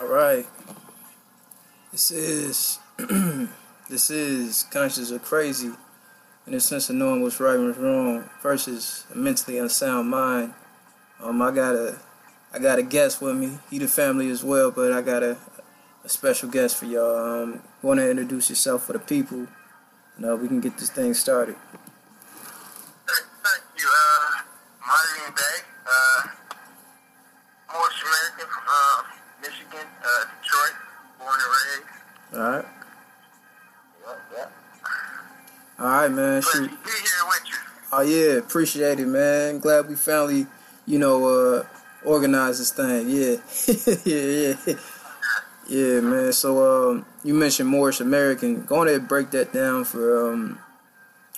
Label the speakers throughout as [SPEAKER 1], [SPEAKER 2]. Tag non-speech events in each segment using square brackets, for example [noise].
[SPEAKER 1] All right. This is [clears throat] this is conscious or crazy in the sense of knowing what's right and what's wrong versus a mentally unsound mind. Um, I got a I got a guest with me. He the family as well, but I got a, a special guest for y'all. Um, want to introduce yourself for the people? No, we can get this thing started.
[SPEAKER 2] Thank, thank you. Uh, Marlene Day, uh, Moorish American from uh, Michigan, uh, Detroit, born and raised.
[SPEAKER 1] All right.
[SPEAKER 2] Yep, yep.
[SPEAKER 1] All right, man. Shoot.
[SPEAKER 2] be here with you.
[SPEAKER 1] Oh yeah, appreciate it, man. Glad we finally, you know, uh, organized this thing. Yeah, [laughs] yeah, yeah, yeah, man. So um, you mentioned Moorish American. Go ahead and break that down for um,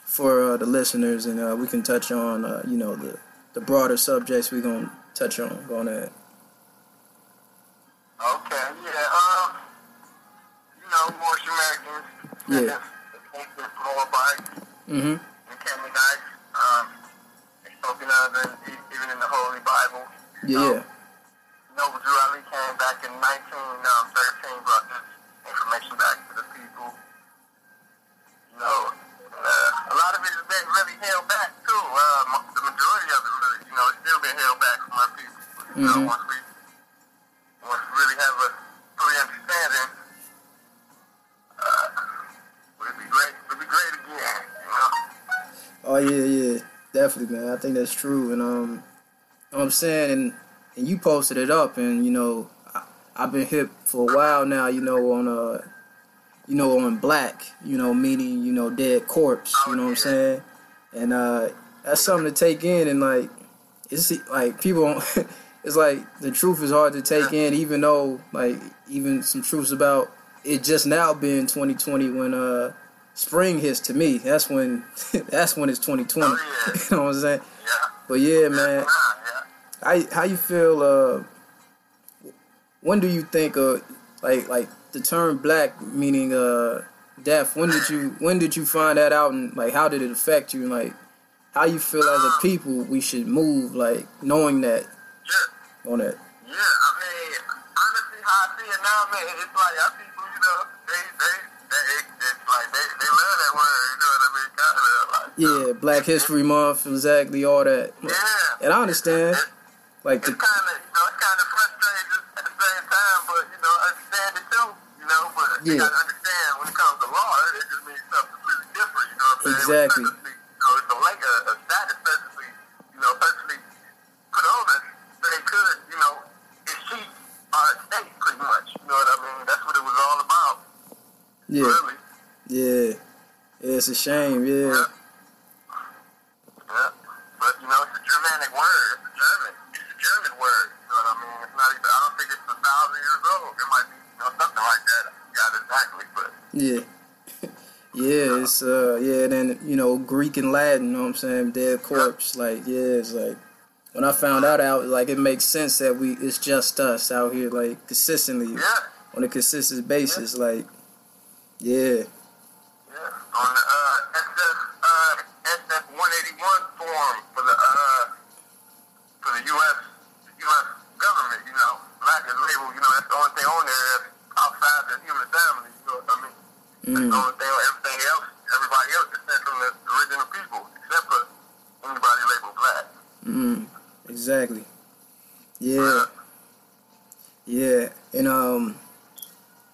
[SPEAKER 1] for uh, the listeners, and uh, we can touch on, uh, you know, the the broader subjects we're gonna touch on. Go on ahead.
[SPEAKER 2] Okay, Americans.
[SPEAKER 1] Yeah.
[SPEAKER 2] It's Moabite
[SPEAKER 1] Mhm.
[SPEAKER 2] and Canaanites. Um, it's spoken of in, even in the Holy Bible.
[SPEAKER 1] Yeah, yeah.
[SPEAKER 2] Noble Drew Ali came back in 1913, brought this information back to the people. You know, uh, a lot of it has been really held back too. Uh, the majority of it, really, you know, it's still been held back from our people. You know,
[SPEAKER 1] think that's true, and um, you know what I'm saying, and and you posted it up, and you know, I, I've been hip for a while now. You know, on uh, you know, on black, you know, meaning you know, dead corpse. You know what I'm saying, and uh, that's something to take in, and like, it's like people. [laughs] It's like the truth is hard to take in, even though like even some truths about it just now being 2020 when uh spring hits to me. That's when [laughs] that's when it's 2020.
[SPEAKER 2] Oh, [laughs] yeah.
[SPEAKER 1] you know what I'm saying?
[SPEAKER 2] Yeah.
[SPEAKER 1] But yeah, man,
[SPEAKER 2] Yeah.
[SPEAKER 1] how how you feel? Uh, when do you think uh like like the term black meaning uh deaf. When did you [laughs] when did you find that out and like how did it affect you? And like how you feel as a people we should move like knowing that
[SPEAKER 2] Yeah.
[SPEAKER 1] on that.
[SPEAKER 2] Yeah, I mean, honestly, how I see it now, man, it's like our people, you know, they, they, they, it's like they, they love that word, you know what I mean? Kind of like,
[SPEAKER 1] Yeah, Black History Month, exactly all that.
[SPEAKER 2] yeah.
[SPEAKER 1] And I understand,
[SPEAKER 2] It's,
[SPEAKER 1] like
[SPEAKER 2] it's
[SPEAKER 1] the
[SPEAKER 2] kind of, you know, it's kind of frustrating at the same time, but you know, understand it too, you know. But you
[SPEAKER 1] Yeah.
[SPEAKER 2] gotta understand when it comes to law, it just means something completely different, you know what I'm saying?
[SPEAKER 1] Exactly.
[SPEAKER 2] When personally, You know, it's a like a, a status personally, you know, personally put on us, so they could, you know, exceed our state pretty much. You know what I mean? That's what it was all about,
[SPEAKER 1] yeah,
[SPEAKER 2] really.
[SPEAKER 1] yeah, yeah. It's a shame, yeah,
[SPEAKER 2] Yeah. Yeah. But you know, it's a Germanic word. It's a German. It's a German word. You know what I mean? It's not even. I don't think it's a thousand years old. It might be, you know, something like that. Forgot exactly, but
[SPEAKER 1] yeah, [laughs] yeah. It's uh, yeah. Then you know Greek and Latin. You know what I'm saying? Dead corpse. Like yeah, it's like when I found out out like it makes sense that we it's just us out here like consistently
[SPEAKER 2] yeah,
[SPEAKER 1] on a consistent basis. Like yeah,
[SPEAKER 2] yeah. On the uh, SF uh, SF 181 form for the uh for the U.S. U.S. government, you know, black is labeled. You know, that's the only thing on there that's outside the human family. You know what I mean? That's
[SPEAKER 1] mm,
[SPEAKER 2] the only thing. Everything else, everybody else is sent from the original people, except for anybody labeled black.
[SPEAKER 1] mm, exactly. Yeah. Yeah, and um,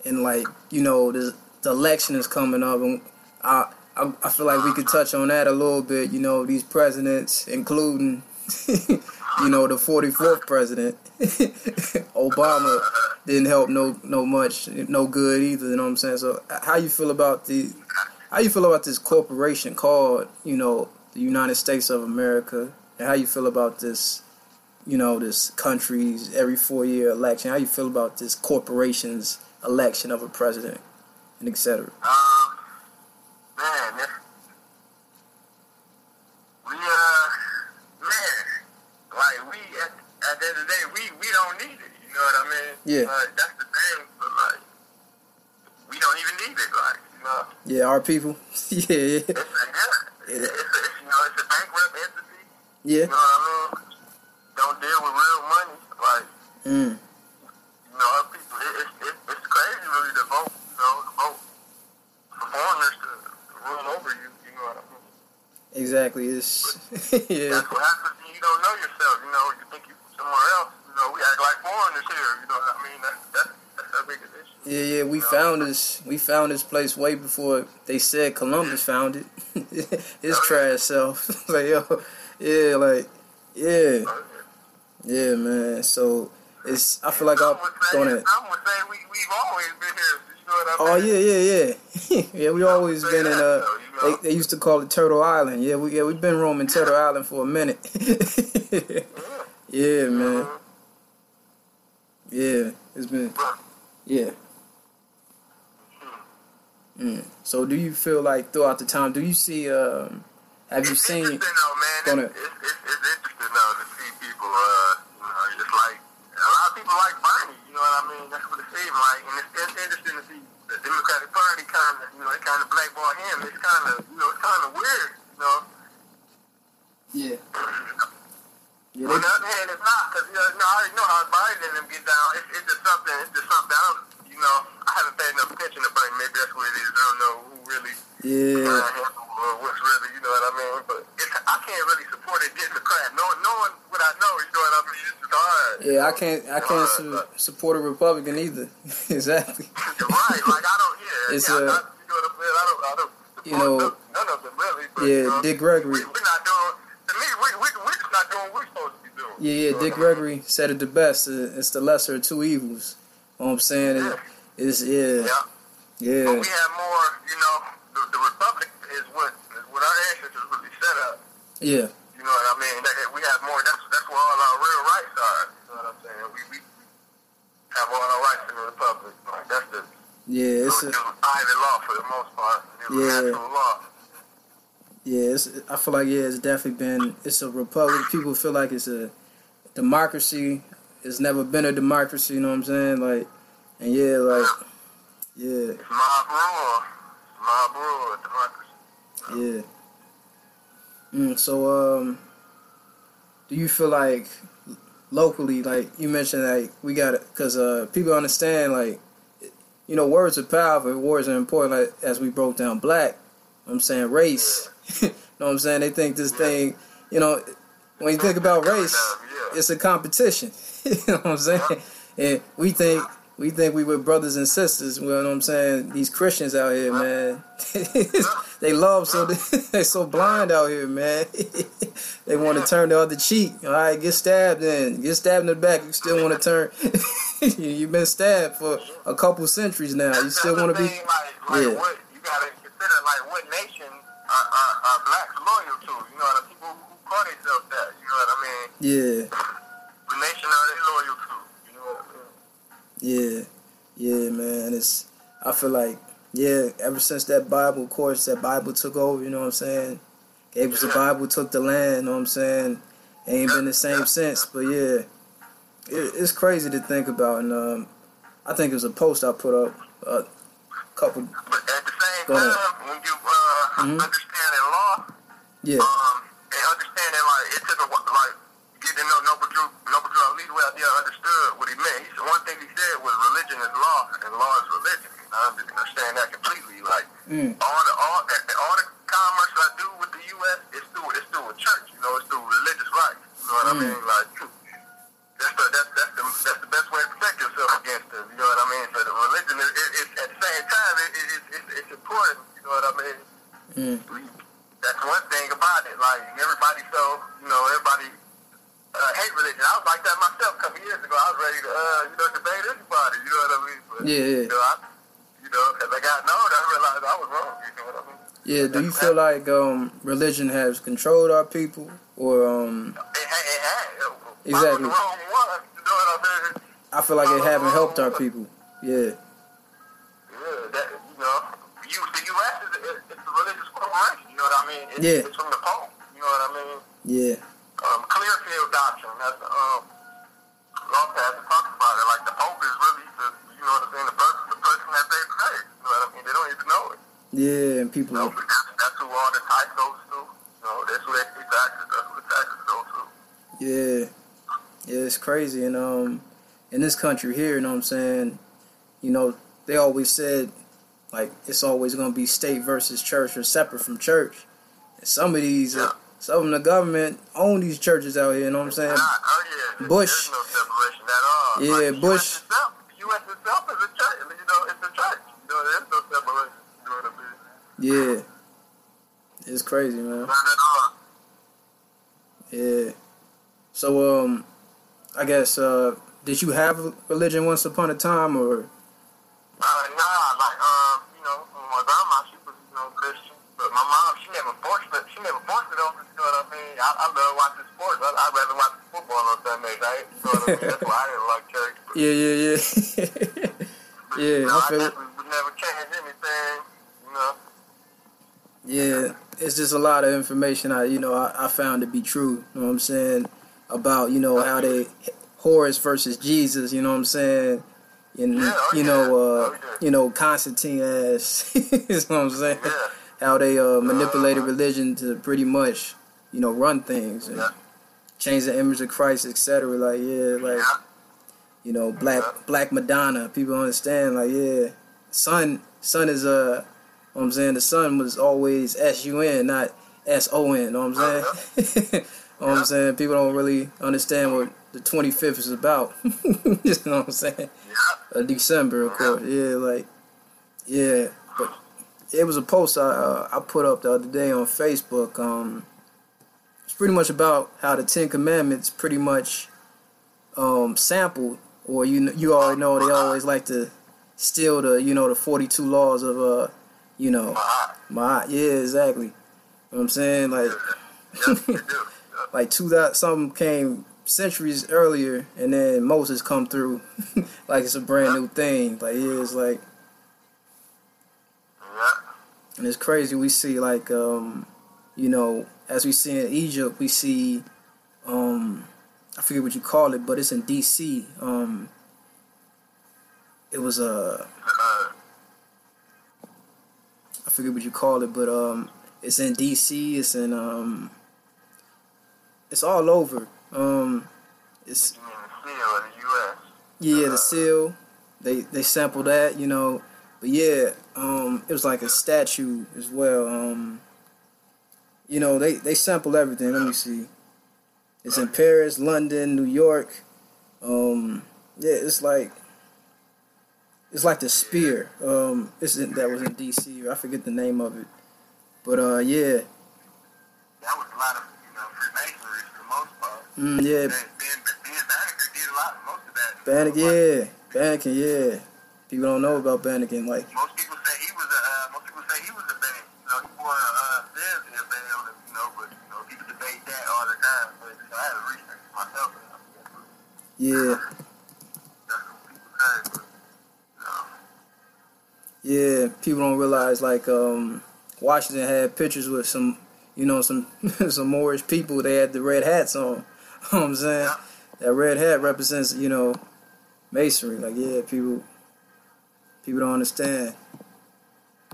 [SPEAKER 1] and like you know, the the election is coming up, and I I, I feel like we could touch on that a little bit. You know, these presidents, including [laughs] you know the forty fourth president, [laughs] Obama, didn't help no no much, no good either. You know what I'm saying? So, how you feel about the how you feel about this corporation called you know the United States of America, and how you feel about this you know, this country's every four year election. How you feel about this corporation's election of a president and et cetera?
[SPEAKER 2] Uh,
[SPEAKER 1] Yeah.
[SPEAKER 2] Like, that's the thing, but like, we don't even need it, like, you know.
[SPEAKER 1] Yeah, our people. [laughs] yeah.
[SPEAKER 2] It's a, yeah. It's, a, it's, you know, it's a bankrupt entity.
[SPEAKER 1] Yeah.
[SPEAKER 2] You know what I mean? Don't deal with real money, like.
[SPEAKER 1] Mm.
[SPEAKER 2] You know, our people. It, it, it, it's crazy, really, to vote. You know, to vote for foreigners to, to rule over you. You know what I mean?
[SPEAKER 1] Exactly. It's [laughs] yeah.
[SPEAKER 2] That's what happens when you don't know yourself. You know, you think you're somewhere else. You know, like foreigners here. You know what I mean? That's that's, that's our biggest issue.
[SPEAKER 1] Yeah, yeah, we found this. We found this place way before they said Columbus found it. [laughs] His trash self, [laughs] like yo, yeah, like yeah, yeah, man. So it's. I feel like I'm
[SPEAKER 2] going
[SPEAKER 1] to.
[SPEAKER 2] I'm gonna say we we've always been here. You know
[SPEAKER 1] Oh yeah, yeah, yeah, [laughs] yeah. We always been in. Uh, they, they used to call it Turtle Island. Yeah, we yeah we've been roaming Turtle Island for a minute. yeah, man. Yeah, it's been. Yeah. Mm. So, do you feel like throughout the time, do you see? Um, have you
[SPEAKER 2] It's
[SPEAKER 1] seen?
[SPEAKER 2] interesting though, man. It's, it's, it's, it's interesting though to see people. Uh, you know, it's like a lot of people like Bernie. You know what I mean? That's what it seems like, and it's, it's interesting to see the Democratic Party kind of, you know, they kind of blackball him. It's kind of, you know, it's kind of weird. You know.
[SPEAKER 1] Yeah. Yeah, they,
[SPEAKER 2] other hand, it's not because you know, I already know how Biden and them get down. It's, it's just something. It's just something. I don't, you know, I haven't paid enough attention to Bernie. Maybe that's what it is. I don't know who really
[SPEAKER 1] yeah.
[SPEAKER 2] or what's really, you know what I mean. But it's, I can't really support a Democrat. Knowing, knowing what I know, you know what I mean. It's just hard.
[SPEAKER 1] Yeah, I can't. I can't su- support a Republican either. [laughs] exactly.
[SPEAKER 2] Right. Like I don't. Yeah.
[SPEAKER 1] It's,
[SPEAKER 2] yeah,
[SPEAKER 1] uh,
[SPEAKER 2] I, I, you know what I'm saying. I don't. I don't. Support
[SPEAKER 1] You know,
[SPEAKER 2] none of them really. But,
[SPEAKER 1] yeah,
[SPEAKER 2] know,
[SPEAKER 1] Dick Gregory.
[SPEAKER 2] We, we're not doing. To me, we we we just not doing what we're supposed to be doing.
[SPEAKER 1] Yeah, yeah. Dick
[SPEAKER 2] what I mean?
[SPEAKER 1] Gregory said it the best. uh, It's the lesser of two evils. You know what I'm saying? It, it's yeah,
[SPEAKER 2] Yeah. But we have more, you know, the, the republic is what is what our ancestors really set up.
[SPEAKER 1] yeah,
[SPEAKER 2] You know what I mean? That, we have more. That's that's where all our real rights are. You know what I'm saying? We we have all our rights in the republic. Like that's the
[SPEAKER 1] yeah. It's
[SPEAKER 2] it
[SPEAKER 1] a,
[SPEAKER 2] private law for the most part.
[SPEAKER 1] Yeah.
[SPEAKER 2] law.
[SPEAKER 1] yeah. It's, I feel like yeah, it's definitely been. It's a republic. People feel like it's a democracy. It's never been a democracy. You know what I'm saying? Like, and yeah, like, yeah,
[SPEAKER 2] It's mob rule. It's mob rule. Democracy.
[SPEAKER 1] yeah. Mm, so, um, do you feel like locally, like you mentioned, like we got it because uh, people understand, like, you know, words are powerful, words are important. Like as we broke down black, I'm saying race. [laughs] you know what I'm saying? They think this thing, you know, when you think about race. It's a competition. [laughs] you know what I'm saying? And we think we think we were brothers and sisters. You know what I'm saying? These Christians out here, man, [laughs] they love so they, [laughs] they so blind out here, man. they want to turn the other cheek. All right, get stabbed in, get stabbed in the back. You still want to turn. You've been stabbed for a couple centuries now. You still want to be.
[SPEAKER 2] Like, like
[SPEAKER 1] Yeah.
[SPEAKER 2] what, you gotta consider like what nation are, are, are blacks loyal to. You know, the people call themselves that. You know what I mean?
[SPEAKER 1] Yeah,
[SPEAKER 2] What nation are they loyal to? You know what I mean?
[SPEAKER 1] yeah, yeah, man. It's. I feel like yeah. Ever since that Bible course, that Bible took over. You know what I'm saying? Gave us the Bible, took the land. You know what I'm saying? Ain't been the same since. But yeah, it, it's crazy to think about. And um, I think it was a post I put up a couple.
[SPEAKER 2] But at the same time, when you uh,
[SPEAKER 1] Mhm.
[SPEAKER 2] understand the law,
[SPEAKER 1] Yeah,
[SPEAKER 2] um, and understanding like it took a like getting to know Noble Drew, Noble Drew Ali well, yeah, understood what he meant. He said one thing he said was religion is law, and law is religion. And I understand that completely. Like
[SPEAKER 1] mm,
[SPEAKER 2] all the all all the commerce I do with the U.S. is through it's through a church. You know, it's through religious rights. You know what
[SPEAKER 1] Mm.
[SPEAKER 2] I mean? Like that's the that's that's the that's the best way to protect yourself against them. You know what I mean? So the religion is, is, is at the same time it, it, it, it's it's important. You know what I mean?
[SPEAKER 1] mm,
[SPEAKER 2] That's one thing about it. Like everybody, so you know everybody. Uh, hate religion. I was like that myself a couple years ago. I was ready to, uh, you know, debate anybody. You know what I mean? But,
[SPEAKER 1] Yeah.
[SPEAKER 2] You know, I, you know, as I got older, I realized I was wrong. You know what I mean?
[SPEAKER 1] yeah. Do you feel like um, religion has controlled our people, or um,
[SPEAKER 2] It, it. It,
[SPEAKER 1] Exactly.
[SPEAKER 2] I wrong one. You know what I mean?
[SPEAKER 1] I feel like it haven't helped our people? Yeah,
[SPEAKER 2] Yeah, that, you know, you, the U.S. is it, it's a religious corporation. You know what I mean? It's,
[SPEAKER 1] Yeah.
[SPEAKER 2] it's from the Pope. You know what I mean?
[SPEAKER 1] yeah,
[SPEAKER 2] Um, Clearfield doctrine. That's um, law pastor talks about it. Like the Pope is really the, you know what I'm saying? The person, the person that they pray. You know what I mean? They don't even know it.
[SPEAKER 1] yeah. And people,
[SPEAKER 2] You know, that's, that's who all the tithe goes to. You know, that's who they pay taxes. That's who the taxes go to.
[SPEAKER 1] Yeah. Yeah, it's crazy. And um in this country here, you know what I'm saying, you know, they always said like it's always gonna be state versus church or separate from church. And some of these
[SPEAKER 2] Yeah.
[SPEAKER 1] some of the government own these churches out here. You know what I'm saying?
[SPEAKER 2] Oh yeah.
[SPEAKER 1] Bush.
[SPEAKER 2] No separation at all.
[SPEAKER 1] Yeah,
[SPEAKER 2] like,
[SPEAKER 1] Bush.
[SPEAKER 2] US itself, US itself is a church. You know, it's a church. You know, there's no separation. You know what I mean?
[SPEAKER 1] Yeah, it's crazy, man.
[SPEAKER 2] Not at all.
[SPEAKER 1] Yeah. So um, I guess uh, did you have religion once upon a time or?
[SPEAKER 2] Uh, nah, like, um, you know, my grandma, she was, you know, Christian. But my mom, she never forced it. She never forced it on me, you know what I mean? I, I love watching sports. I, I'd rather watch football on Sundays, right? You know what I mean? That's why I didn't like church. But, [laughs]
[SPEAKER 1] Yeah, yeah, yeah. [laughs]
[SPEAKER 2] but,
[SPEAKER 1] Yeah,
[SPEAKER 2] you know,
[SPEAKER 1] I
[SPEAKER 2] I
[SPEAKER 1] feel it.
[SPEAKER 2] definitely would never change anything, you know?
[SPEAKER 1] Yeah, it's just a lot of information I, you know, I, I found to be true. You know what I'm saying about you know how they Horus versus Jesus. You know what I'm saying, and
[SPEAKER 2] Yeah, oh,
[SPEAKER 1] you
[SPEAKER 2] yeah.
[SPEAKER 1] know, uh,
[SPEAKER 2] Oh,
[SPEAKER 1] you know Constantine as. [laughs] you know what I'm saying? How they uh, manipulated
[SPEAKER 2] Uh-huh.
[SPEAKER 1] religion to pretty much, you know, run things and change the image of Christ, etc. Like yeah, like you know, black black Madonna. People understand, like, yeah, son son is uh, you know what I'm saying the sun was always S U N, not S O N. Know what I'm saying? [laughs] know what I'm saying? People don't really understand what the 25th is about. [laughs] you know what I'm saying?
[SPEAKER 2] Yeah.
[SPEAKER 1] Uh, December, of course. Yeah, like, yeah, but it was a post I uh, I put up the other day on Facebook. Um, it's pretty much about how the Ten Commandments pretty much um, sampled, or you you already know they always like to steal the you know the 42 laws of uh you know
[SPEAKER 2] My,
[SPEAKER 1] yeah exactly. You know what I'm saying like
[SPEAKER 2] yes, they do. Yeah. [laughs]
[SPEAKER 1] like two that something came centuries earlier, and then Moses come through [laughs] like it's a brand new thing. Like it's like and it's crazy. We see like um, you know, as we see in Egypt, we see um, I forget what you call it, but it's in D.C. Um, it was a
[SPEAKER 2] Uh,
[SPEAKER 1] I forget what you call it, but um, it's in D.C. It's in um, it's all over. Um, it's
[SPEAKER 2] the seal of the U.S.
[SPEAKER 1] Yeah, the seal. They they sample that, you know. But yeah, um, it was like a statue as well. Um, you know, they they sample everything. Let me see. It's in Paris, London, New York. Um, yeah, it's like it's like the spear. Um, it's in, that was in D.C. I forget the name of it. But uh, yeah,
[SPEAKER 2] That was a lot of, you know, Freemasonry for the most part.
[SPEAKER 1] Mm, yeah,
[SPEAKER 2] Ben, ben, ben Banneker did a lot, most of that.
[SPEAKER 1] Banneker, yeah, Banneker, yeah. People don't know about Banneker, like.
[SPEAKER 2] Most people say he was a, uh, most people say he was a band. You know, he wore a, uh, says he a band, you know, but, you know, people debate that all the time. But, you know, I had to research myself. And, you know,
[SPEAKER 1] Yeah,
[SPEAKER 2] that's what people say, but, you know.
[SPEAKER 1] yeah. People don't realize like um, Washington had pictures with some, you know, some [laughs] some Moorish people. They had the red hats on. You [laughs] know what I'm saying?
[SPEAKER 2] Yeah.
[SPEAKER 1] That red hat represents, you know, masonry. Like, yeah, people people don't understand.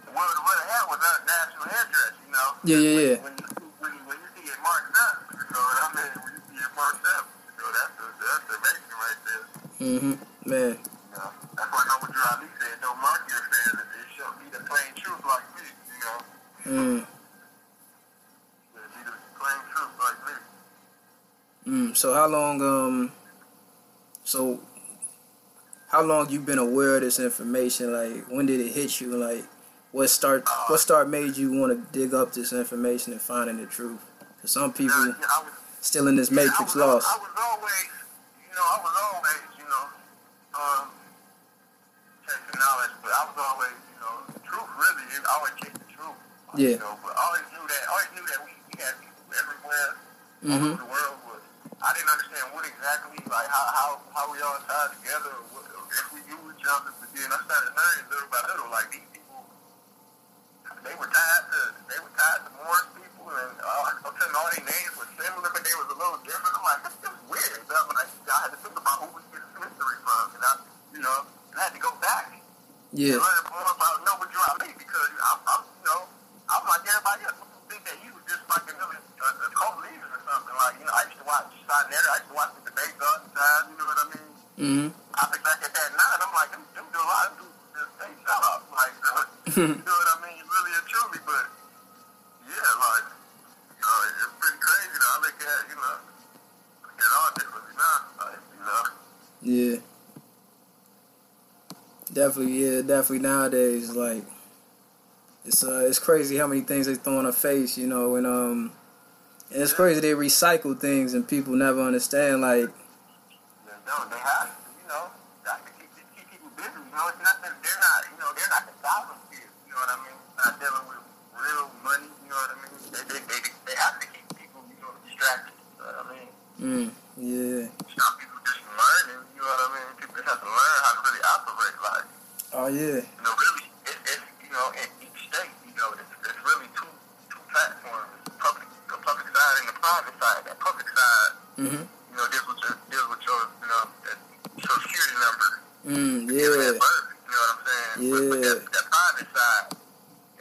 [SPEAKER 2] Well, the red hat was our national headdress, you know.
[SPEAKER 1] Yeah, yeah, yeah.
[SPEAKER 2] When you, when, when you see it marked up, you know what I mean? When you see it marked up, you know, that's the, that's the right there.
[SPEAKER 1] hmm Man,
[SPEAKER 2] You know, that's why Noble Drew Ali said, don't mark your affairs if it show be the plain truth like me, you know.
[SPEAKER 1] mm,
[SPEAKER 2] It be the plain truth like me.
[SPEAKER 1] mm. So how long um, so how long you been aware of this information? Like, when did it hit you? Like, what start what start made you want to dig up this information and finding the truth? Cause some people
[SPEAKER 2] Now, yeah, was,
[SPEAKER 1] still in this
[SPEAKER 2] yeah, I
[SPEAKER 1] matrix
[SPEAKER 2] was, al-
[SPEAKER 1] lost.
[SPEAKER 2] I was always, you know, I was always, you know, um, chasing knowledge, but I was always, you know, the truth really, I always chased the truth.
[SPEAKER 1] Yeah.
[SPEAKER 2] You know, but I always knew that, I always knew that we, we had people everywhere, all
[SPEAKER 1] Mhm.
[SPEAKER 2] over the world, but I didn't understand what exactly, like how, how, how we all tied together, or what, or if knew but then I started learning little by little, like these people, they were tied to, they were tied to Moorish people, and uh, I'm telling all their names were similar, but they was a little different. I'm like, this is weird. So like, I had to think about who we get this history from, and I, you know, and I had to go back
[SPEAKER 1] Yeah,
[SPEAKER 2] and learn more about Noble Drew Ali because I'm, I'm, you know, I'm like everybody else. People think that he was just like another a, a cult leader or something. Like, you know, I used to watch Sinetta, I you know what I mean? It's really a truly, but yeah, like uh, it's pretty crazy that I look at you know at all differently now, like you know. Yeah.
[SPEAKER 1] Definitely, yeah, definitely. Nowadays, like it's uh, it's crazy how many things they throw in a face, you know, and um, and it's crazy they recycle things and people never understand like Mm-hmm.
[SPEAKER 2] You know, deals with your, deals with your, you know, social security number.
[SPEAKER 1] Mm,
[SPEAKER 2] You know,
[SPEAKER 1] yeah.
[SPEAKER 2] at birth, you know what I'm saying? But, but
[SPEAKER 1] Yeah.
[SPEAKER 2] that, that private side,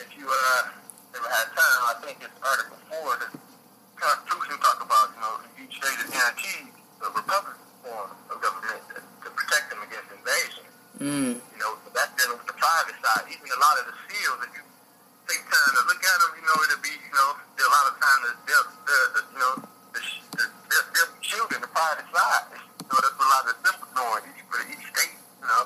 [SPEAKER 2] if you uh, ever had time, I think it's Article 4, the Constitution talk about, you know, each state is guaranteed a republic form of government to, to protect them against invasion.
[SPEAKER 1] Mm,
[SPEAKER 2] You know, so that's dealing with the private side. Even a lot of the seals, if you take time to look at them, you know, it'll be, you know, there a lot of times that they're, they're, the, you know, the, sh- the, they're, they're shielding the private side. You know, that's what a lot of the symbols doing each, for each state, you know.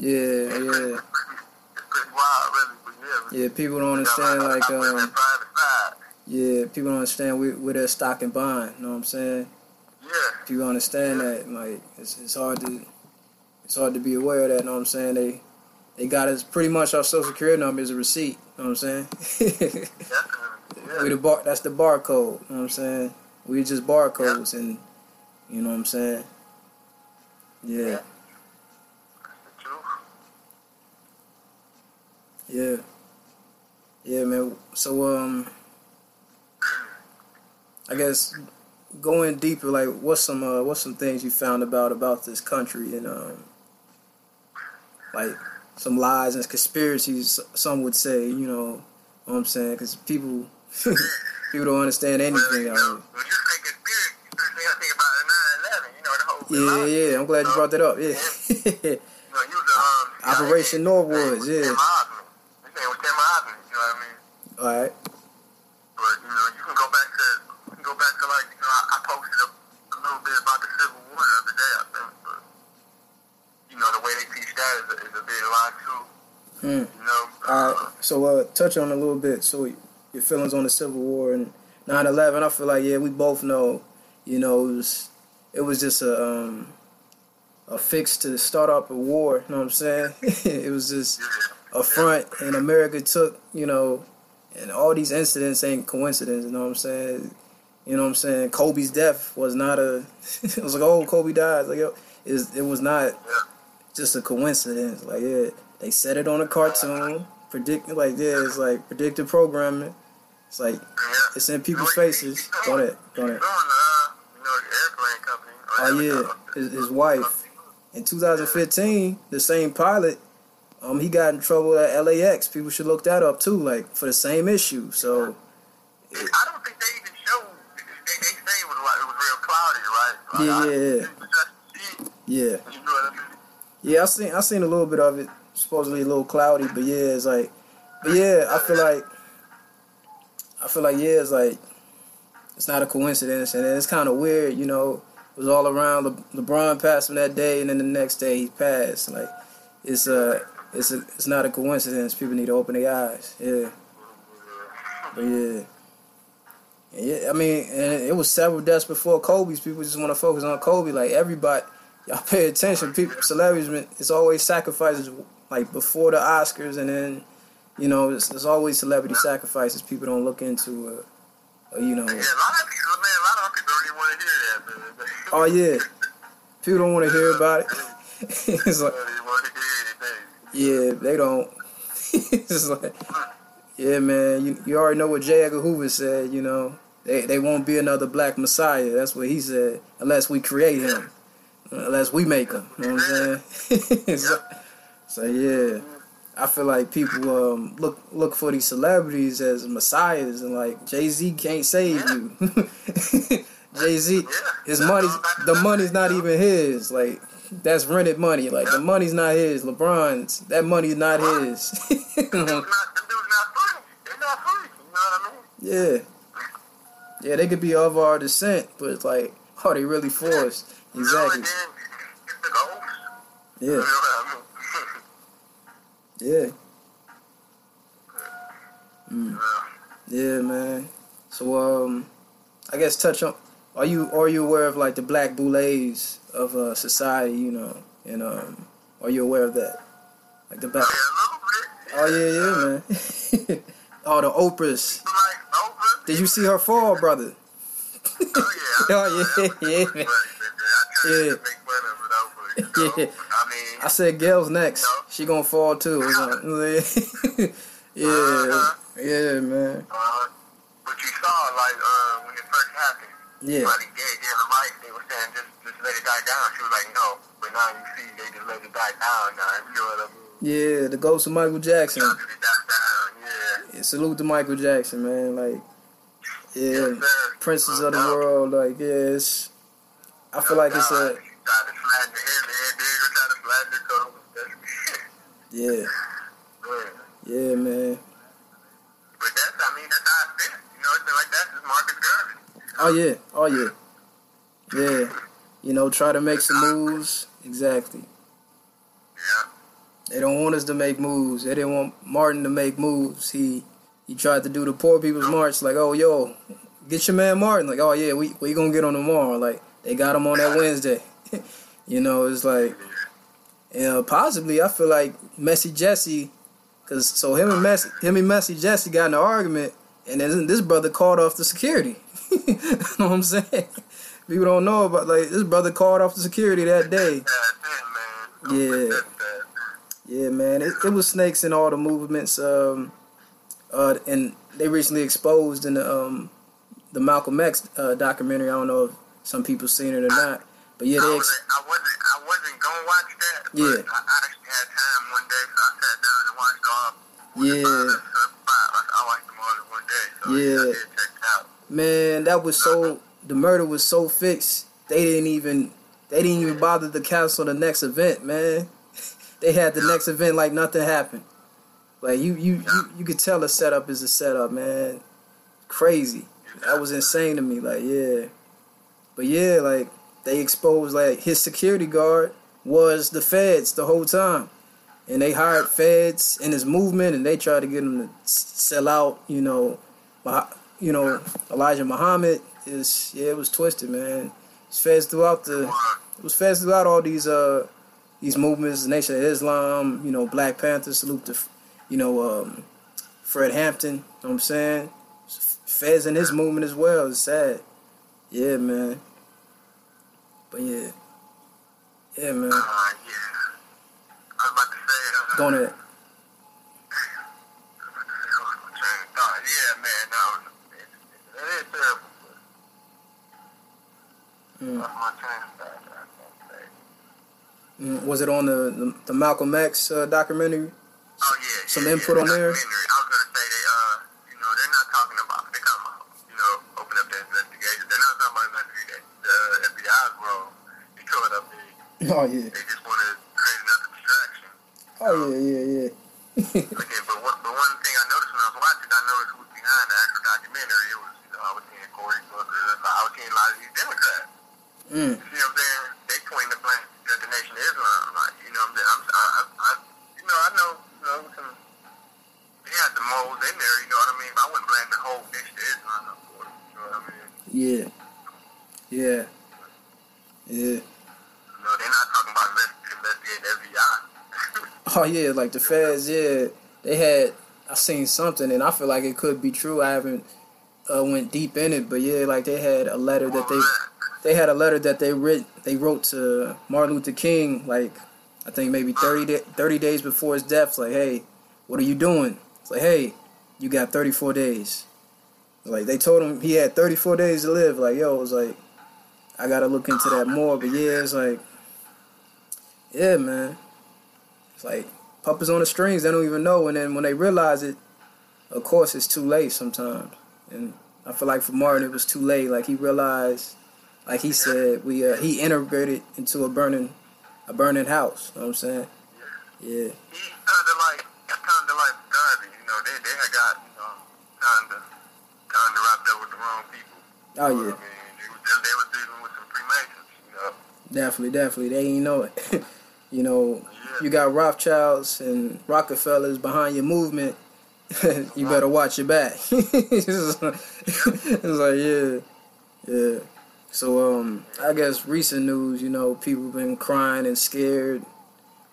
[SPEAKER 1] yeah,
[SPEAKER 2] It's pretty,
[SPEAKER 1] yeah.
[SPEAKER 2] it's pretty, it's pretty wild, really. But yeah,
[SPEAKER 1] Yeah, people don't understand, like,
[SPEAKER 2] um,
[SPEAKER 1] um,
[SPEAKER 2] private side.
[SPEAKER 1] yeah, people don't understand stock and bond, you know what I'm saying?
[SPEAKER 2] Yeah,
[SPEAKER 1] you understand that, like, it's, it's hard to, it's hard to be aware of that, you know what I'm saying? They, they got us, pretty much our social security number is a receipt, you know what I'm saying?
[SPEAKER 2] definitely. [laughs] Yeah.
[SPEAKER 1] we the bar, that's the barcode, you know what I'm saying? We just barcodes and, you know what I'm saying? Yeah.
[SPEAKER 2] That's the truth.
[SPEAKER 1] Yeah. Yeah, man. So um I guess going deeper, like what's some uh what's some things you found about about this country and um like some lies and conspiracies some would say, you know, what I'm saying cuz people [laughs] people don't understand anything out here.
[SPEAKER 2] when you think conspiracy, first I think about is 9/11. You know, the whole
[SPEAKER 1] Yeah, yeah, I'm glad you brought that up. Yeah. [laughs]
[SPEAKER 2] You know, he was a, um,
[SPEAKER 1] Operation Northwoods, yeah.
[SPEAKER 2] Tim Osman. His name was Tim Osman. You know what I mean?
[SPEAKER 1] All right.
[SPEAKER 2] But you know, you can go back to you can go back to like you know I, I posted a, a little bit about the Civil War the other day. I think, but you know the way they teach that is a, is a big lie too.
[SPEAKER 1] Hmm.
[SPEAKER 2] You know.
[SPEAKER 1] All right. So uh touch on a little bit. So your feelings on the Civil War and 9/11. I feel like yeah, we both know, you know, it was it was just a um a fix to start up a war, you know what I'm saying? [laughs] it was just a front and America took, you know, and all these incidents ain't coincidence, you know what I'm saying? You know what I'm saying? Kobe's death was not a [laughs] it was like, oh, Kobe died. Like yo, it, it was not just a coincidence. Like yeah, they set it on a cartoon, predict like yeah, it's like predictive programming. It's like
[SPEAKER 2] Yeah.
[SPEAKER 1] it's in people's faces. Go ahead, go ahead.
[SPEAKER 2] Uh, you know, the airplane company. or
[SPEAKER 1] Oh yeah, his, his wife. In 2015, the same pilot, um, he got in trouble at LAX. People should look that up too, like for the same issue. So
[SPEAKER 2] I don't think they even showed. They, they say it was like it was real cloudy, right? Like,
[SPEAKER 1] Yeah, yeah, yeah.
[SPEAKER 2] You just see it,
[SPEAKER 1] yeah,
[SPEAKER 2] you know what I mean?
[SPEAKER 1] yeah, I seen I seen a little bit of it. Supposedly a little cloudy, but yeah, it's like, but yeah, I feel like, I feel like yeah, it's like, it's not a coincidence, and it's kind of weird, you know. It was all around. Le- LeBron passed him that day, and then the next day he passed. Like, it's a, it's a, it's not a coincidence. People need to open their eyes. Yeah, but yeah. Yeah, I mean, and it was several deaths before Kobe's. People just want to focus on Kobe. Like everybody, y'all pay attention. People, celebrities, it's always sacrifices. Like before the Oscars, and then you know, it's, it's always celebrity sacrifices. People don't look into, uh, uh, you know.
[SPEAKER 2] Yeah, a lot of people, man, a lot of people don't even want to hear that, man. [laughs]
[SPEAKER 1] Oh yeah, people don't want to hear about it. [laughs] it's like,
[SPEAKER 2] They don't even want to hear anything.
[SPEAKER 1] yeah, they don't. [laughs] it's like, yeah, man. You you already know what J. Edgar Hoover said. You know, they they won't be another black messiah. That's what he said. Unless we create him, unless we make him. You know what I'm saying? so, so yeah, I feel like people um, look look for these celebrities as messiahs, and like Jay Z can't save you. [laughs] Jay Z, his money's
[SPEAKER 2] all back to
[SPEAKER 1] the money's not even his. Like that's rented money. Like the money's not his. LeBron's that money's not his. [laughs]
[SPEAKER 2] Them dudes not, them dudes not free. They're not free. You know what I
[SPEAKER 1] yeah, yeah, they could be of our descent, but it's like, are they really forced? Exactly.
[SPEAKER 2] and then it's the ghost. You
[SPEAKER 1] Yeah,
[SPEAKER 2] know what I
[SPEAKER 1] Yeah. Mm. Yeah, man. So um, I guess touch on. Are you are you aware of like the black boulets of uh, society? You know, and um, are you aware of that? Like the black.
[SPEAKER 2] Yeah, a little bit.
[SPEAKER 1] Oh yeah, yeah, man. [laughs] oh, the Oprahs.
[SPEAKER 2] Like Oprah.
[SPEAKER 1] Did you see her fall, brother? [laughs]
[SPEAKER 2] Oh yeah.
[SPEAKER 1] Oh, yeah, yeah, man.
[SPEAKER 2] Yeah. [laughs]
[SPEAKER 1] Yeah.
[SPEAKER 2] I
[SPEAKER 1] said Gail's next. She gonna fall too. Like- [laughs] yeah,
[SPEAKER 2] Uh-huh.
[SPEAKER 1] yeah, man.
[SPEAKER 2] uh, but you saw like uh, when it first happened.
[SPEAKER 1] Yeah,
[SPEAKER 2] Somebody gave, her life. They were saying just just let it die down. She was like, no. But now you see, they just let it die down. Now you know what I mean?
[SPEAKER 1] yeah. The ghost of Michael Jackson.
[SPEAKER 2] Y'all let it die down. Yeah.
[SPEAKER 1] Yeah, salute to Michael Jackson, man. Like, yeah,
[SPEAKER 2] Yes,
[SPEAKER 1] princes of the
[SPEAKER 2] Uh,
[SPEAKER 1] world. Like, yeah. I feel like it's a.
[SPEAKER 2] She tried to flatten the hair. The hair digger tried to flatten the coat.
[SPEAKER 1] Yeah,
[SPEAKER 2] Yeah.
[SPEAKER 1] yeah, man.
[SPEAKER 2] But that's, I mean, that's how I feel. You know, it's like just Marcus Garvey.
[SPEAKER 1] Oh yeah, oh yeah, yeah. You know, try to make some moves. Exactly.
[SPEAKER 2] Yeah.
[SPEAKER 1] They don't want us to make moves. They didn't want Martin to make moves. He he tried to do the poor people's march. Like, oh yo, get your man Martin. Like, oh yeah, we we gonna get on tomorrow. Like they got him on that Wednesday. [laughs] you know, it's like, know, possibly I feel like Messy Jesse, cause so him and Messy him and Messy Jesse got in an argument, and then this brother called off the security. [laughs] you know what I'm saying? People don't know about like this brother called off the security that day.
[SPEAKER 2] That's it, man.
[SPEAKER 1] Yeah. Yeah, man, it, it was snakes in all the movements. Um, uh, and they recently exposed in the um, the Malcolm X uh, documentary. I don't know if some people seen it or not, but yeah, they. Ex-
[SPEAKER 2] I wasn't, I wasn't gonna watch that. But
[SPEAKER 1] Yeah.
[SPEAKER 2] I, I actually had time one day, so I sat down and watched all.
[SPEAKER 1] Yeah.
[SPEAKER 2] Five, five. I, I watched them all in one day. So
[SPEAKER 1] Yeah.
[SPEAKER 2] I did check it out.
[SPEAKER 1] man, that was so. Uh-huh. The murder was so fixed. They didn't even. They didn't even bother to cancel the next event, man. [laughs] They had the next event like nothing happened. Like you, you, you, you could tell the setup is a setup, man. Crazy. That was insane to me. Like, yeah. But yeah, like they exposed like his security guard was the feds the whole time. And they hired feds in his movement and they tried to get him to sell out, you know, you know, Elijah Muhammad is yeah, it was twisted, man. It's feds throughout the it was feds throughout all these uh these movements, Nation of Islam, you know, Black Panther, salute to you know, um, Fred Hampton, you know what I'm saying? Feds in his movement as well. It's sad. Yeah, man. But yeah. Yeah, man.
[SPEAKER 2] Uh, yeah. I was about to say. Uh,
[SPEAKER 1] Going ahead.
[SPEAKER 2] Yeah, man, no, it, it is.
[SPEAKER 1] Mm.
[SPEAKER 2] Lost my train of thought, I can't say.
[SPEAKER 1] Mm, Was it on the, the, the Malcolm X uh, documentary?
[SPEAKER 2] Oh yeah,
[SPEAKER 1] Some
[SPEAKER 2] yeah,
[SPEAKER 1] input
[SPEAKER 2] yeah,
[SPEAKER 1] on there?
[SPEAKER 2] I was gonna say they, uh, you know, they're not talking about. They talking about, you know, open up the investigation. They're not talking about investigation. The FBI's role. They throw it up there.
[SPEAKER 1] Oh yeah.
[SPEAKER 2] They just want to create another distraction.
[SPEAKER 1] Oh yeah, yeah, yeah. [laughs]
[SPEAKER 2] Okay, but one, but one thing I noticed when I was watching, I noticed who was behind the actual documentary. It was, you know, I was seeing Cory Booker. I was seeing a lot of these Democrats.
[SPEAKER 1] mm.
[SPEAKER 2] You know what I'm saying? They point the blame at the Nation of Islam. Like, you know what I'm saying? I'm, I, I, I, you know, I know, you know, some, they had the moles in there, you know what I mean? But I wouldn't blame the whole Nation of Islam for it. You know what I mean?
[SPEAKER 1] Yeah. Yeah. Yeah. [laughs] Oh yeah, like the feds, yeah. They had I seen something and I feel like it could be true. I haven't uh, went deep in it, but yeah, like they had a letter that they they had a letter that they writ they wrote to Martin Luther King like I think maybe 30, da 30 days before his death like, "Hey, what are you doing?" It's like, "Hey, you got 34 days." Like they told him he had 34 days to live. Like, yo, it was like I got to look into that more, but yeah, it's like yeah, man. It's like puppets on the strings. They don't even know, and then when they realize it, of course, it's too late sometimes. And I feel like for Martin, it was too late. Like he realized, like he said, we uh, he integrated into a burning, a burning house. You know what I'm saying? Yeah.
[SPEAKER 2] He kind of like, kind of like Garvey, you know, they, they had got, you know, kind of, kind of wrapped up with the wrong people.
[SPEAKER 1] Oh
[SPEAKER 2] You know
[SPEAKER 1] yeah.
[SPEAKER 2] I mean, they was, they was dealing with some Freemasons, you know.
[SPEAKER 1] Definitely, definitely. They ain't know it. [laughs] you know, you got Rothschilds and Rockefellers behind your movement, [laughs] you better watch your back. [laughs] it's like yeah, yeah. So um, I guess recent news, you know, people been crying and scared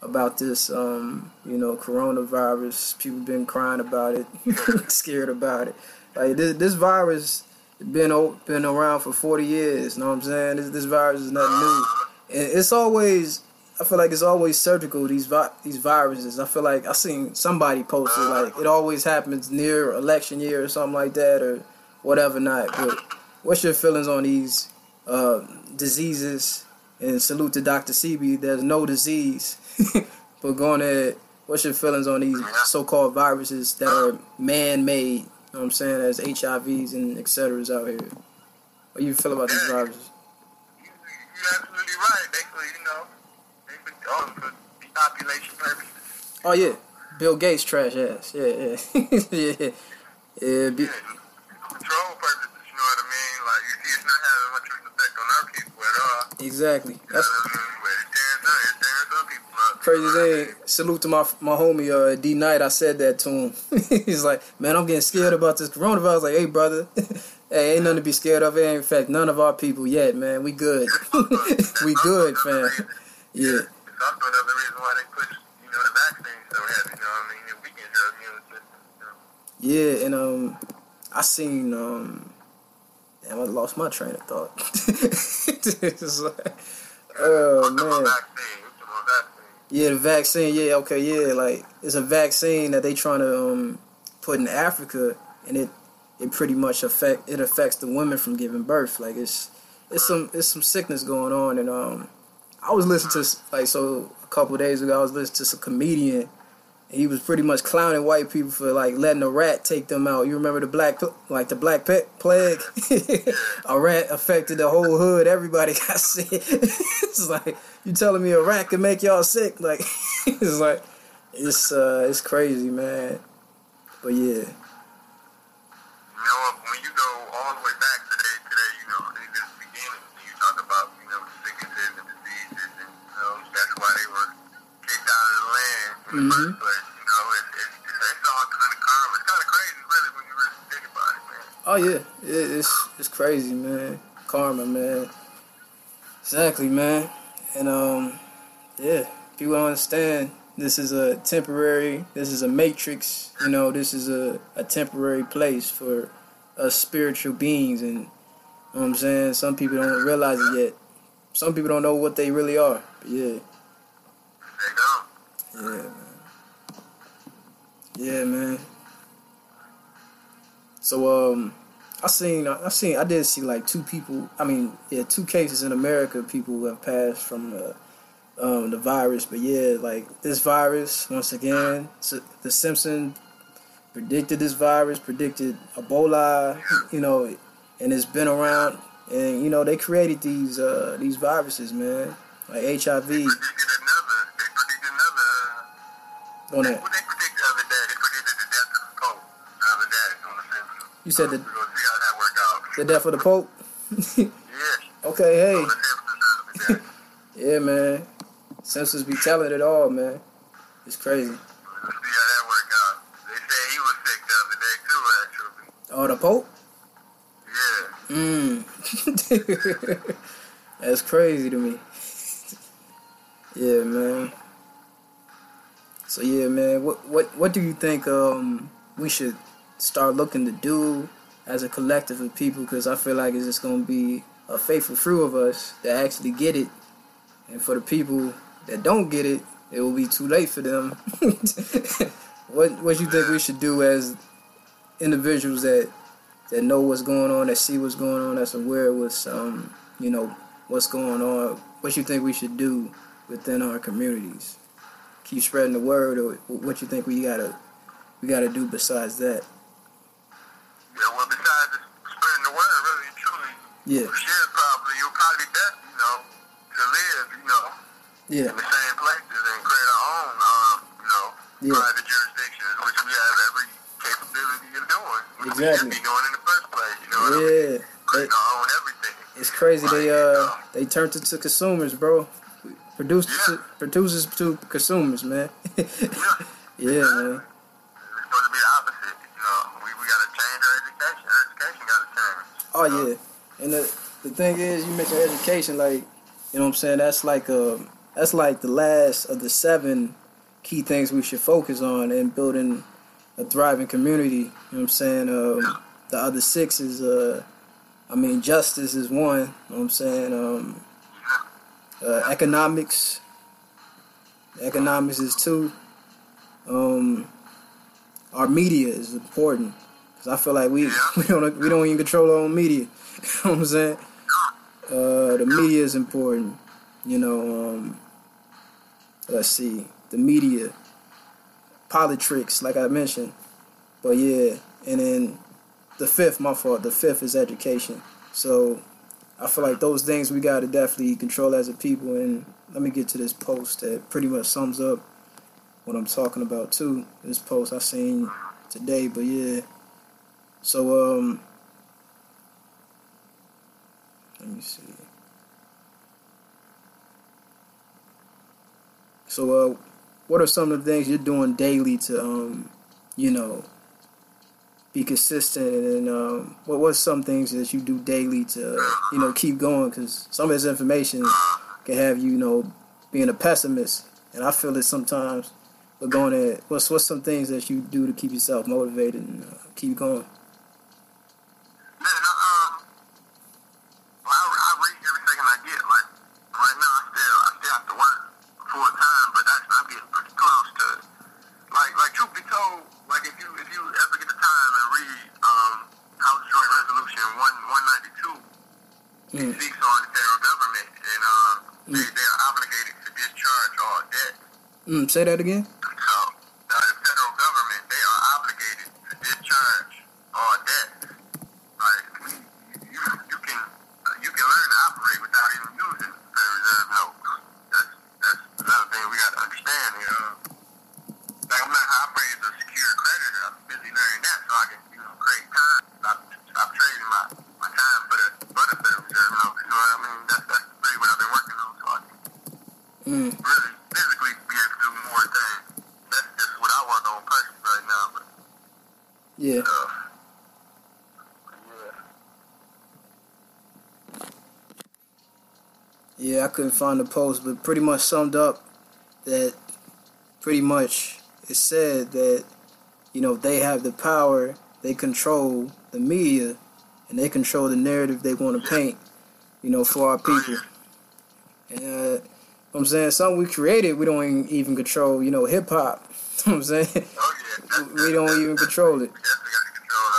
[SPEAKER 1] about this, um, you know, coronavirus. People been crying about it, [laughs] scared about it. Like this, this virus been been around for forty years. You know what I'm saying? This, this virus is nothing new, and it's always. I feel like it's always surgical. These vi- these viruses. I feel like I seen somebody posted like it always happens near election year or something like that or whatever. Not. But what's your feelings on these uh, diseases? And salute to Dr. Sebi. There's no disease. [laughs] but going ahead, what's your feelings on these so-called viruses that are man-made? You know what I'm saying, as HIVs and et ceteras out here. What do you feel about these viruses?
[SPEAKER 2] You, you're absolutely right. Basically, you know, they've been going for depopulation purposes.
[SPEAKER 1] Oh yeah, Bill Gates trash ass. Yeah, yeah, [laughs] yeah, yeah. Be,
[SPEAKER 2] Yeah, control purposes, you know what I mean? Like, you see, it's not having much of an effect on our people at all.
[SPEAKER 1] exactly. That's
[SPEAKER 2] But it's tearing some, it's tearing some people up.
[SPEAKER 1] crazy thing. Salute to my my homie uh, D Knight. I said that to him. [laughs] He's like, man, I'm getting scared about this coronavirus. I was like, hey brother, [laughs] hey, ain't nothing to be scared of. It ain't affect none of our people yet, man. We good. we good, fam. Yeah.
[SPEAKER 2] Also another reason why they push, you know, the vaccine so heavy, you know what I mean? It weakens your immune system, you know.
[SPEAKER 1] Yeah, and um, I seen um, damn, I lost my train of thought. [laughs] It's like, oh man,
[SPEAKER 2] vaccine? What's the vaccine?
[SPEAKER 1] yeah, the vaccine. Yeah, okay, yeah, like it's a vaccine that they trying to um put in Africa, and it it pretty much affect it affects the women from giving birth. Like it's it's some it's some sickness going on, and um, I was listening to like so a couple days ago, I was listening to some comedian and he was pretty much clowning white people for like letting a rat take them out. You remember the black, like the black pet plague? [laughs] a rat affected the whole hood. Everybody [laughs] got sick. it's like you telling me a rat can make y'all sick? Like [laughs] it's like it's uh it's crazy, man. But yeah,
[SPEAKER 2] You know, when you go all the way back land in the
[SPEAKER 1] Mhm.
[SPEAKER 2] first place. You know, it's, it's, it's all kind of karma. It's kind of crazy, really, when you really think about it, man.
[SPEAKER 1] oh yeah, it, it's it's crazy, man. Karma, man. Exactly, man. And um, yeah, people don't understand. This is a temporary. This is a matrix. You know, this is a, a temporary place for us spiritual beings, and you know what I'm saying some people don't realize it yet. Some people don't know what they really are. But yeah. Yeah, man. Yeah, man. So um, I seen I seen I did see like two people. I mean, yeah, two cases in America. People who have passed from the um, the virus. But yeah, like this virus once again. The Simpson predicted this virus, predicted Ebola. You know, and it's been around. And you know they created these uh, these viruses, man, like HIV. On
[SPEAKER 2] the
[SPEAKER 1] you said the
[SPEAKER 2] going to see how that worked
[SPEAKER 1] the death of the Pope.
[SPEAKER 2] Yeah. [laughs]
[SPEAKER 1] okay, hey.
[SPEAKER 2] On the Simpsons the other day.
[SPEAKER 1] Yeah, man. Simpsons be telling it all, man. It's crazy.
[SPEAKER 2] We'll see how that worked out. They said he was sick the other day too, actually.
[SPEAKER 1] Oh, the Pope?
[SPEAKER 2] Yeah.
[SPEAKER 1] Mmm. [laughs] That's crazy to me. [laughs] yeah, man. So yeah, man. What what what do you think um we should start looking to do as a collective of people? Because I feel like it's just gonna be a faithful few of us that actually get it, and for the people that don't get it, it will be too late for them. [laughs] what what you think we should do as individuals that that know what's going on, that see what's going on, that's aware of um you know what's going on. What you think we should do within our communities? Keep spreading the word, or what you think we gotta we gotta do besides that?
[SPEAKER 2] Yeah, well, besides spreading the word, really and truly,
[SPEAKER 1] Yeah,
[SPEAKER 2] you should probably, you'll probably be best, you know, to live, you know,
[SPEAKER 1] yeah,
[SPEAKER 2] in the same places and create our own, um, you know,
[SPEAKER 1] Yeah.
[SPEAKER 2] private jurisdictions, which we have every capability of doing. Which
[SPEAKER 1] Exactly.
[SPEAKER 2] we should be doing in the first place, you know what I mean?
[SPEAKER 1] yeah. They,
[SPEAKER 2] Creating our own everything.
[SPEAKER 1] it's crazy. They uh they turned it to consumers, bro. Producers,
[SPEAKER 2] Yeah.
[SPEAKER 1] producers to consumers, man. [laughs]
[SPEAKER 2] Yeah.
[SPEAKER 1] yeah, man.
[SPEAKER 2] It's supposed to be the opposite. You know, we, we got to change our education. Our education got to change.
[SPEAKER 1] Oh yeah, and the the thing is, you mentioned education, like you know what I'm saying. That's like uh that's like the last of the seven key things we should focus on in building a thriving community. You know what I'm saying. Um, the other six is uh, I mean, justice is one. You know what I'm saying. Um, uh, economics, economics is too. Um, our media is important because I feel like we [laughs] we don't we don't even control our own media. [laughs] you know what I'm saying? Uh, the media is important. You know, um, let's see, the media, politics, like I mentioned. But yeah, and then the fifth, my fault. The fifth is education. So I feel like those things we got to definitely control as a people. And let me get to this post that pretty much sums up what I'm talking about too. This post I seen today, but yeah. So um, let me see. So uh, what are some of the things you're doing daily to um, you know, be consistent and um, what some things that you do daily to you know keep going? Because some of this information can have you you know being a pessimist. And I feel it sometimes. But going at what's what's some things that you do to keep yourself motivated and uh, keep going
[SPEAKER 2] Man, I, um, well, I, I read every second I get. Like right now, I still I still have to work full time, but that's I'm getting pretty close to. Like like truth be told, like if you if you ever get the time and read um House Joint Resolution one one ninety two, it
[SPEAKER 1] Mm.
[SPEAKER 2] speaks on the federal government and um they they are obligated to discharge all debt.
[SPEAKER 1] Mm, say that again
[SPEAKER 2] So uh, the federal government they are obligated to discharge all debt. Like you, you can you can learn to operate without even using the Federal Reserve notes. That's that's another thing we got to understand. You know, like I'm not operating as a secure creditor. I'm busy learning that so I can you know create time. Stop, stop trading my my time for the for the Federal Reserve notes. You know what I mean? That's that's really what I've been working on. So I can
[SPEAKER 1] mm.
[SPEAKER 2] really physically be able to do more things. That's just what I work on personally right now. But
[SPEAKER 1] yeah
[SPEAKER 2] uh, yeah.
[SPEAKER 1] Yeah, I couldn't find the post, but pretty much summed up that pretty much it said that, you know, they have the power, they control the media, and they control the narrative they want to paint, you know, for our people. And, uh, you know what I'm saying? Something we created, we don't even- control, you know, hip hop. [laughs] I'm saying?
[SPEAKER 2] Oh yeah.
[SPEAKER 1] We don't even control it.
[SPEAKER 2] We definitely got to control.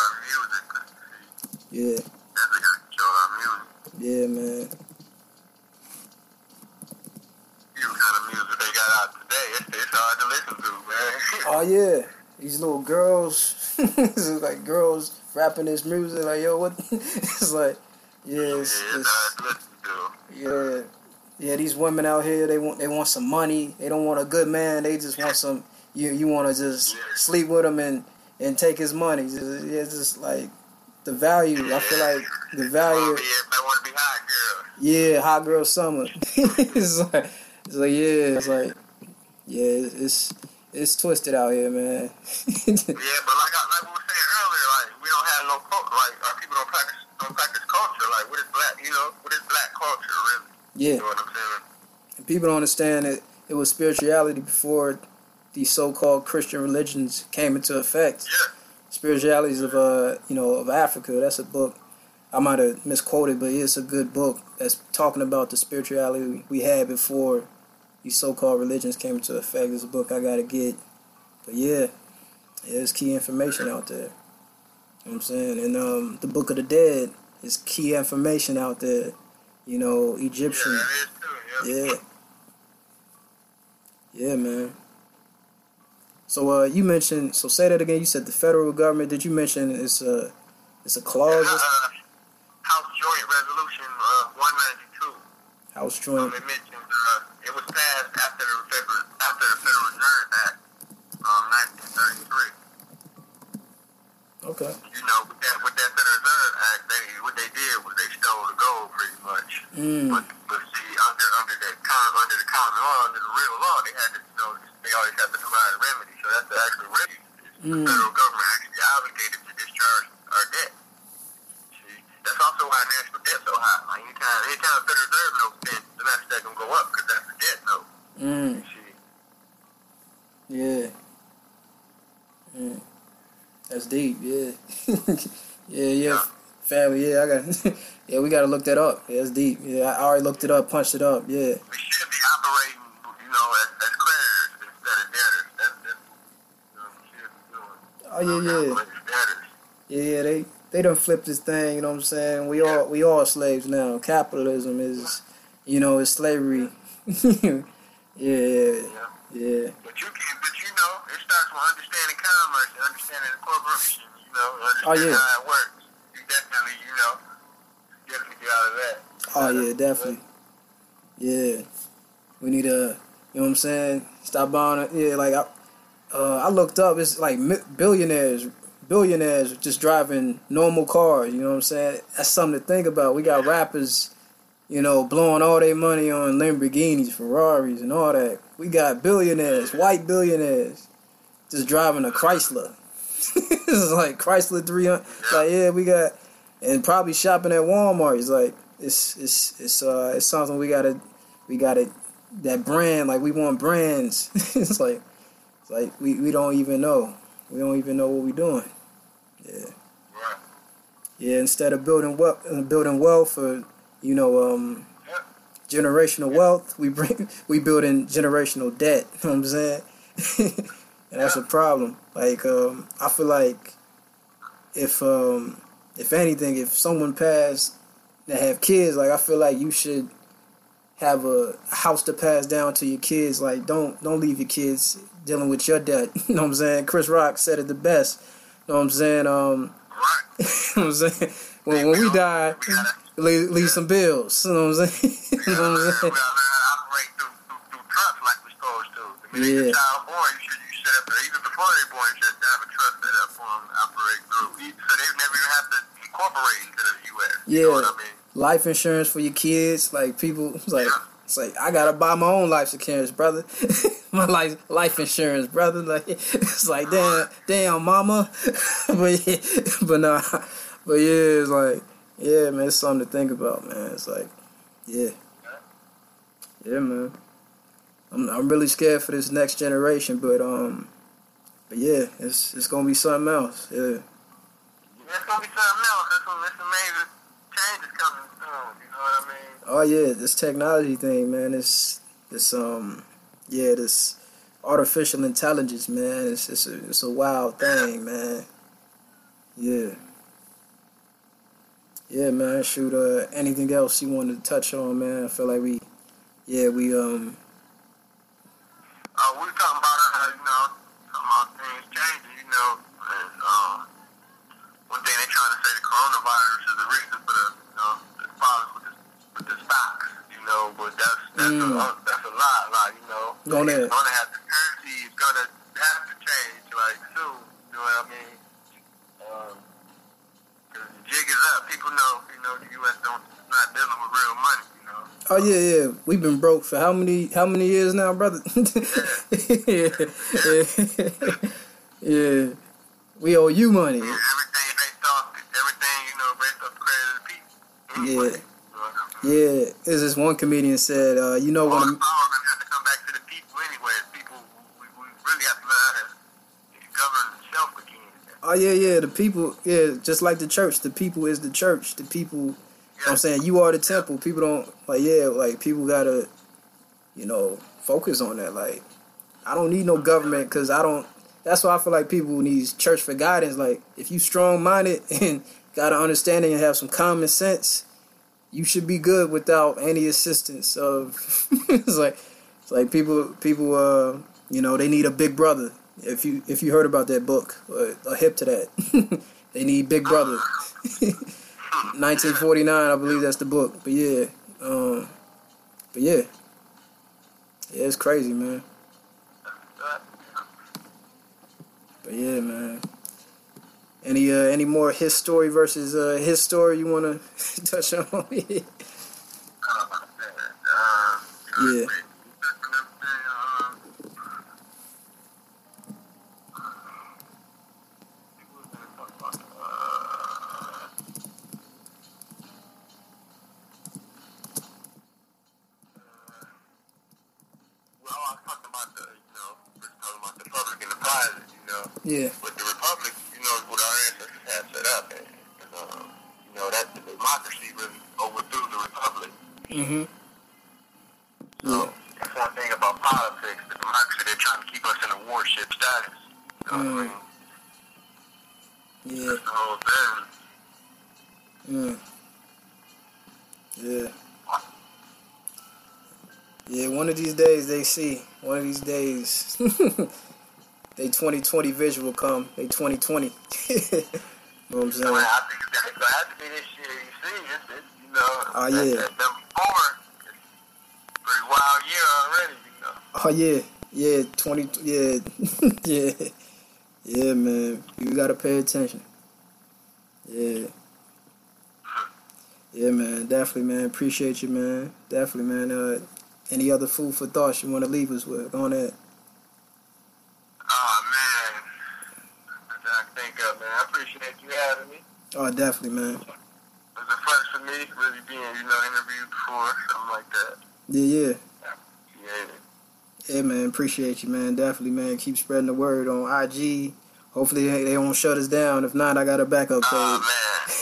[SPEAKER 1] Yeah,
[SPEAKER 2] Definitely got to control
[SPEAKER 1] yeah, man.
[SPEAKER 2] You kind of music they got out today. It's, it's hard to listen to, man.
[SPEAKER 1] Oh yeah, these little girls, [laughs] like girls rapping this music. Like yo, what? [laughs] it's like, yeah,
[SPEAKER 2] yeah,
[SPEAKER 1] it's,
[SPEAKER 2] it's
[SPEAKER 1] it's,
[SPEAKER 2] hard to listen to.
[SPEAKER 1] yeah, yeah. These women out here, they want they want some money. They don't want a good man. They just want some. You you want to just sleep with them and and take his money. It's just, it's just like the value. I feel like the value.
[SPEAKER 2] yeah, I want to be hot, girl.
[SPEAKER 1] Yeah, hot girl summer. [laughs] it's like it's like yeah, it's like yeah, it's it's twisted out here, man.
[SPEAKER 2] Yeah, but like I, like we were saying earlier, like we don't have no culture. Like our people don't practice don't practice culture. Like what is black? You know, what is black culture really?
[SPEAKER 1] yeah.
[SPEAKER 2] You know what I'm saying?
[SPEAKER 1] people don't understand that it was spirituality before these so-called Christian religions came into effect.
[SPEAKER 2] Yeah.
[SPEAKER 1] Spiritualities of uh, you know, of Africa. That's a book. I might have misquoted, but it's a good book that's talking about the spirituality we had before these so-called religions came into effect. A book I gotta get. But yeah, yeah there's key information out there. You know what I'm saying? And um, the Book of the Dead is key information out there. You know, Egyptian.
[SPEAKER 2] Yeah, that is too. Yeah.
[SPEAKER 1] Yeah. Yeah, man. So uh you mentioned so say that again, you said the federal government, did you mention it's a it's a clause
[SPEAKER 2] Uh, House Joint Resolution uh, 192.
[SPEAKER 1] House
[SPEAKER 2] Um,
[SPEAKER 1] joint
[SPEAKER 2] uh, it was passed after the Federal, after the Federal Reserve Act, um, 1933.
[SPEAKER 1] Okay.
[SPEAKER 2] You know, with that, with that Federal Reserve Act, they, what they did was they stole the gold pretty much.
[SPEAKER 1] Mm.
[SPEAKER 2] But, but see, under under that under the common law, under the real law, they had to you know they always had to provide a remedy. So that's the actual remedy.
[SPEAKER 1] Mm.
[SPEAKER 2] The federal government actually obligated to discharge our debt. That's also why national debt's so high. Like anytime, anytime the Federal Reserve note spent, the national debt gonna go up because that's the debt note.
[SPEAKER 1] Mm.
[SPEAKER 2] See,
[SPEAKER 1] Yeah. Mm. That's deep. [laughs] Yeah. yeah. Yeah. Family. Yeah. I got. [laughs] yeah. We gotta look that up. Yeah. That's deep. Yeah. I already looked it up. Punched it up. Yeah.
[SPEAKER 2] we should be operating, you know, as, as creditors instead of debtors. That's, that's you know, what we should be doing.
[SPEAKER 1] Oh yeah. Yeah.
[SPEAKER 2] Operate as debtors.
[SPEAKER 1] Yeah, yeah, they they done flipped this thing. You know what I'm saying? We all we all slaves now. Capitalism is, you know, is slavery. [laughs] yeah,
[SPEAKER 2] Yeah.
[SPEAKER 1] yeah,
[SPEAKER 2] But you can, but you know, it starts with understanding commerce and understanding the corporation. You know,
[SPEAKER 1] Oh,
[SPEAKER 2] understanding
[SPEAKER 1] yeah.
[SPEAKER 2] how it works. You definitely, you know, definitely get out of that.
[SPEAKER 1] Oh yeah, definitely. Yeah, we need to. You know what I'm saying? Stop buying. it. Yeah, like I, uh, I looked up. It's like billionaires, billionaires just driving normal cars. You know what I'm saying? That's something to think about. We got rappers, you know, blowing all their money on Lamborghinis, Ferraris, and all that. We got billionaires, white billionaires, just driving a Chrysler. [laughs] this is like Chrysler 300. Like yeah, we got, and probably shopping at Walmart. It's like it's it's it's uh it's something we gotta we gotta that brand like we want brands. [laughs] it's like it's like we, we don't even know. We don't even know what we're doing. Yeah.
[SPEAKER 2] Right.
[SPEAKER 1] Yeah, instead of building wealth, building wealth or you know, um, generational wealth, we bring [laughs] we building generational debt. [laughs] You know what I'm saying? [laughs] and that's a problem. Like, um, I feel like if um, if anything, if someone passed that have kids, like I feel like you should have a house to pass down to your kids. Like, don't don't leave your kids dealing with your debt. You know what I'm saying? Chris Rock said it the best. You know what I'm saying? Um,
[SPEAKER 2] Right. [laughs]
[SPEAKER 1] you know what I'm saying? When, when we die,
[SPEAKER 2] We gotta,
[SPEAKER 1] leave, leave some bills. You know what I'm saying? [laughs] you know what I'm saying?
[SPEAKER 2] supposed to.
[SPEAKER 1] Yeah.
[SPEAKER 2] child born, you should you set up, even before they're born, you should have a trust set up for them operate through. So they never even have to incorporate into the U.S. You
[SPEAKER 1] Yeah.
[SPEAKER 2] know what I mean?
[SPEAKER 1] Life insurance for your kids. Like people, [laughs] like it's like I gotta buy my own life insurance, brother. [laughs] my life life insurance, brother. Like [laughs] it's like damn, damn, mama. [laughs] but yeah, but nah, but yeah, it's like yeah, man, it's something to think about, man. It's like yeah, yeah, man. I'm I'm really scared for this next generation, but um, but yeah, it's it's gonna be something else. Yeah.
[SPEAKER 2] There's gonna be something else. There's some, there's major changes coming soon. You know what I mean?
[SPEAKER 1] Oh yeah, this technology thing, man. It's it's um yeah, this artificial intelligence, man. It's it's a it's a wild thing, man. Yeah. Yeah, man. Shoot. Uh, anything else you wanted to touch on, man? I feel like we, yeah, we um.
[SPEAKER 2] Uh, we were talking about, uh, you know, talking about things changing, you know, and, um, one thing they're trying to say the coronavirus is the reason for the, you know, the problems with the, with the stocks, you know, but that's, that's,
[SPEAKER 1] Mm.
[SPEAKER 2] a, that's a lot, like, you know.
[SPEAKER 1] Gonna-
[SPEAKER 2] It's gonna have, the currency is gonna have to change, like, soon, you know what I mean? Um, 'cause the jig is up. People know, you know, the U.S. don't, not dealing with real money, you know.
[SPEAKER 1] Oh yeah, yeah. We've been broke for how many how many years now, brother? yeah, [laughs] yeah, yeah. We owe you money.
[SPEAKER 2] Everything based off, everything, you know, based off credit of people.
[SPEAKER 1] Yeah.
[SPEAKER 2] Anyway, you know what I mean?
[SPEAKER 1] Yeah, there's this one comedian said, uh, you know when
[SPEAKER 2] the power gonna have to come back to the people anyway. People, we, we really have to learn how to govern self again.
[SPEAKER 1] Oh yeah, yeah. The people, yeah, just like the church. The people is the church. The people. You know what I'm saying you are the temple. People don't like, yeah, like people gotta, you know, focus on that. Like, I don't need no government because I don't. That's why I feel like people need church for guidance. Like, if you strong minded [laughs] and got an understanding and have some common sense, you should be good without any assistance of. [laughs] it's like, it's like people, people, uh, you know, they need a big brother. If you if you heard about that book, uh, a hip to that, [laughs] they need Big Brother. [laughs] 1949, I believe that's the book. But yeah, um, but yeah, yeah, it's crazy, man. But yeah, man. Any uh, any more his story versus uh, his story you want to [laughs] touch on? Yeah.
[SPEAKER 2] Violent, you know.
[SPEAKER 1] Yeah.
[SPEAKER 2] But the republic, you know, is what our ancestors had set up, and, um, you know that the democracy really overthrew the republic.
[SPEAKER 1] Mm-hmm.
[SPEAKER 2] So that's one thing about politics. The democracy, they're trying to keep us in a wardship status. You know what I
[SPEAKER 1] Mm.
[SPEAKER 2] mean?
[SPEAKER 1] Yeah.
[SPEAKER 2] That's the whole thing.
[SPEAKER 1] Mm. Yeah. Yeah, one of these days they see. One of these days. [laughs] they 2020 vision will come. They 2020. [laughs] you know what I'm
[SPEAKER 2] So
[SPEAKER 1] saying?
[SPEAKER 2] I think it's gonna have to be this year. You see, it's, it's you know,
[SPEAKER 1] Oh, yeah.
[SPEAKER 2] that number four, pretty wild year already. You know.
[SPEAKER 1] Oh yeah, yeah, 20, yeah, [laughs] yeah, yeah, man. You gotta pay attention. Yeah. Yeah, man. Definitely, man. Appreciate you, man. Definitely, man. Uh, any other food for thoughts you want to leave us with? Go on ahead.
[SPEAKER 2] Oh man, that's what I think of, man. I appreciate you having me.
[SPEAKER 1] Oh, definitely, man.
[SPEAKER 2] It was a first for me, really being, you know, interviewed before, something like that.
[SPEAKER 1] Yeah, yeah.
[SPEAKER 2] Yeah.
[SPEAKER 1] Yeah, man. Appreciate you, man. Definitely, man. Keep spreading the word on IG. Hopefully, they, they won't shut us down. If not, I got a backup page.
[SPEAKER 2] Oh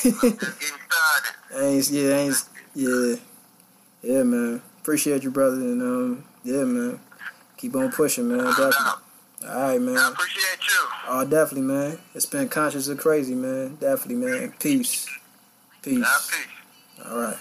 [SPEAKER 2] man, I'm [laughs] just getting started.
[SPEAKER 1] ain't, yeah, ain't, yeah. Yeah, man. Appreciate you, brother. And, um, yeah, man. Keep on pushing, man. Definitely. All right, man.
[SPEAKER 2] I appreciate you.
[SPEAKER 1] Oh, definitely, man. It's been conscious of crazy, man. Definitely, man. Peace.
[SPEAKER 2] Peace.
[SPEAKER 1] All right.